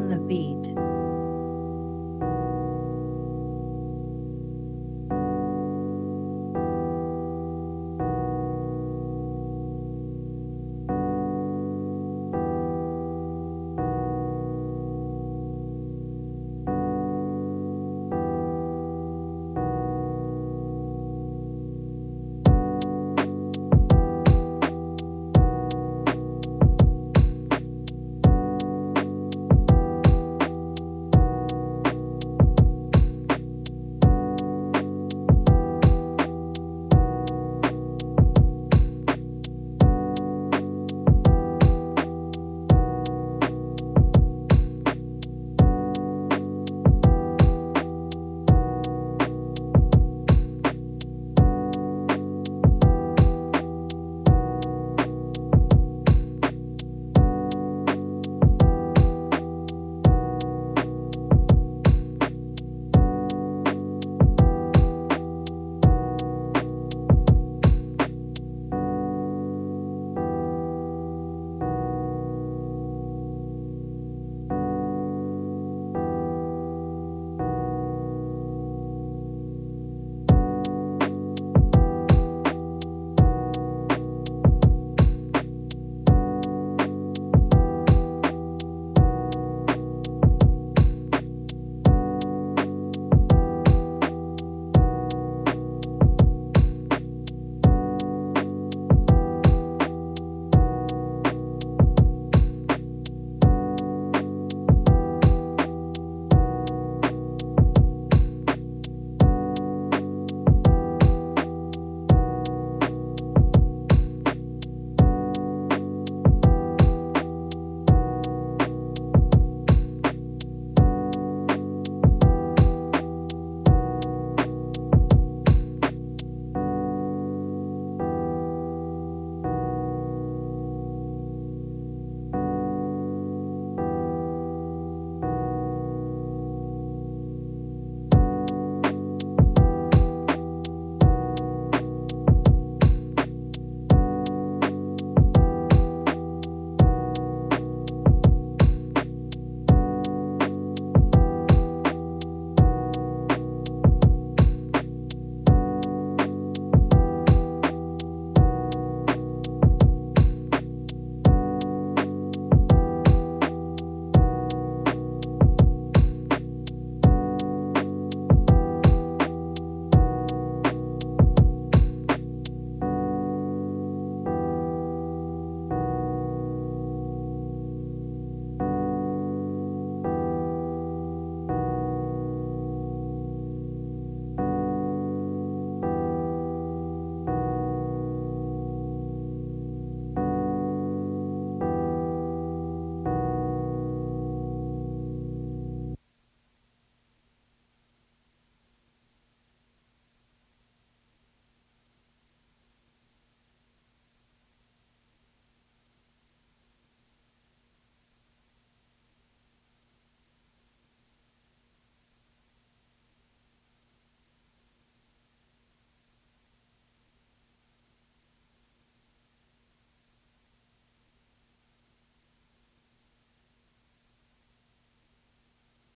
on the beat.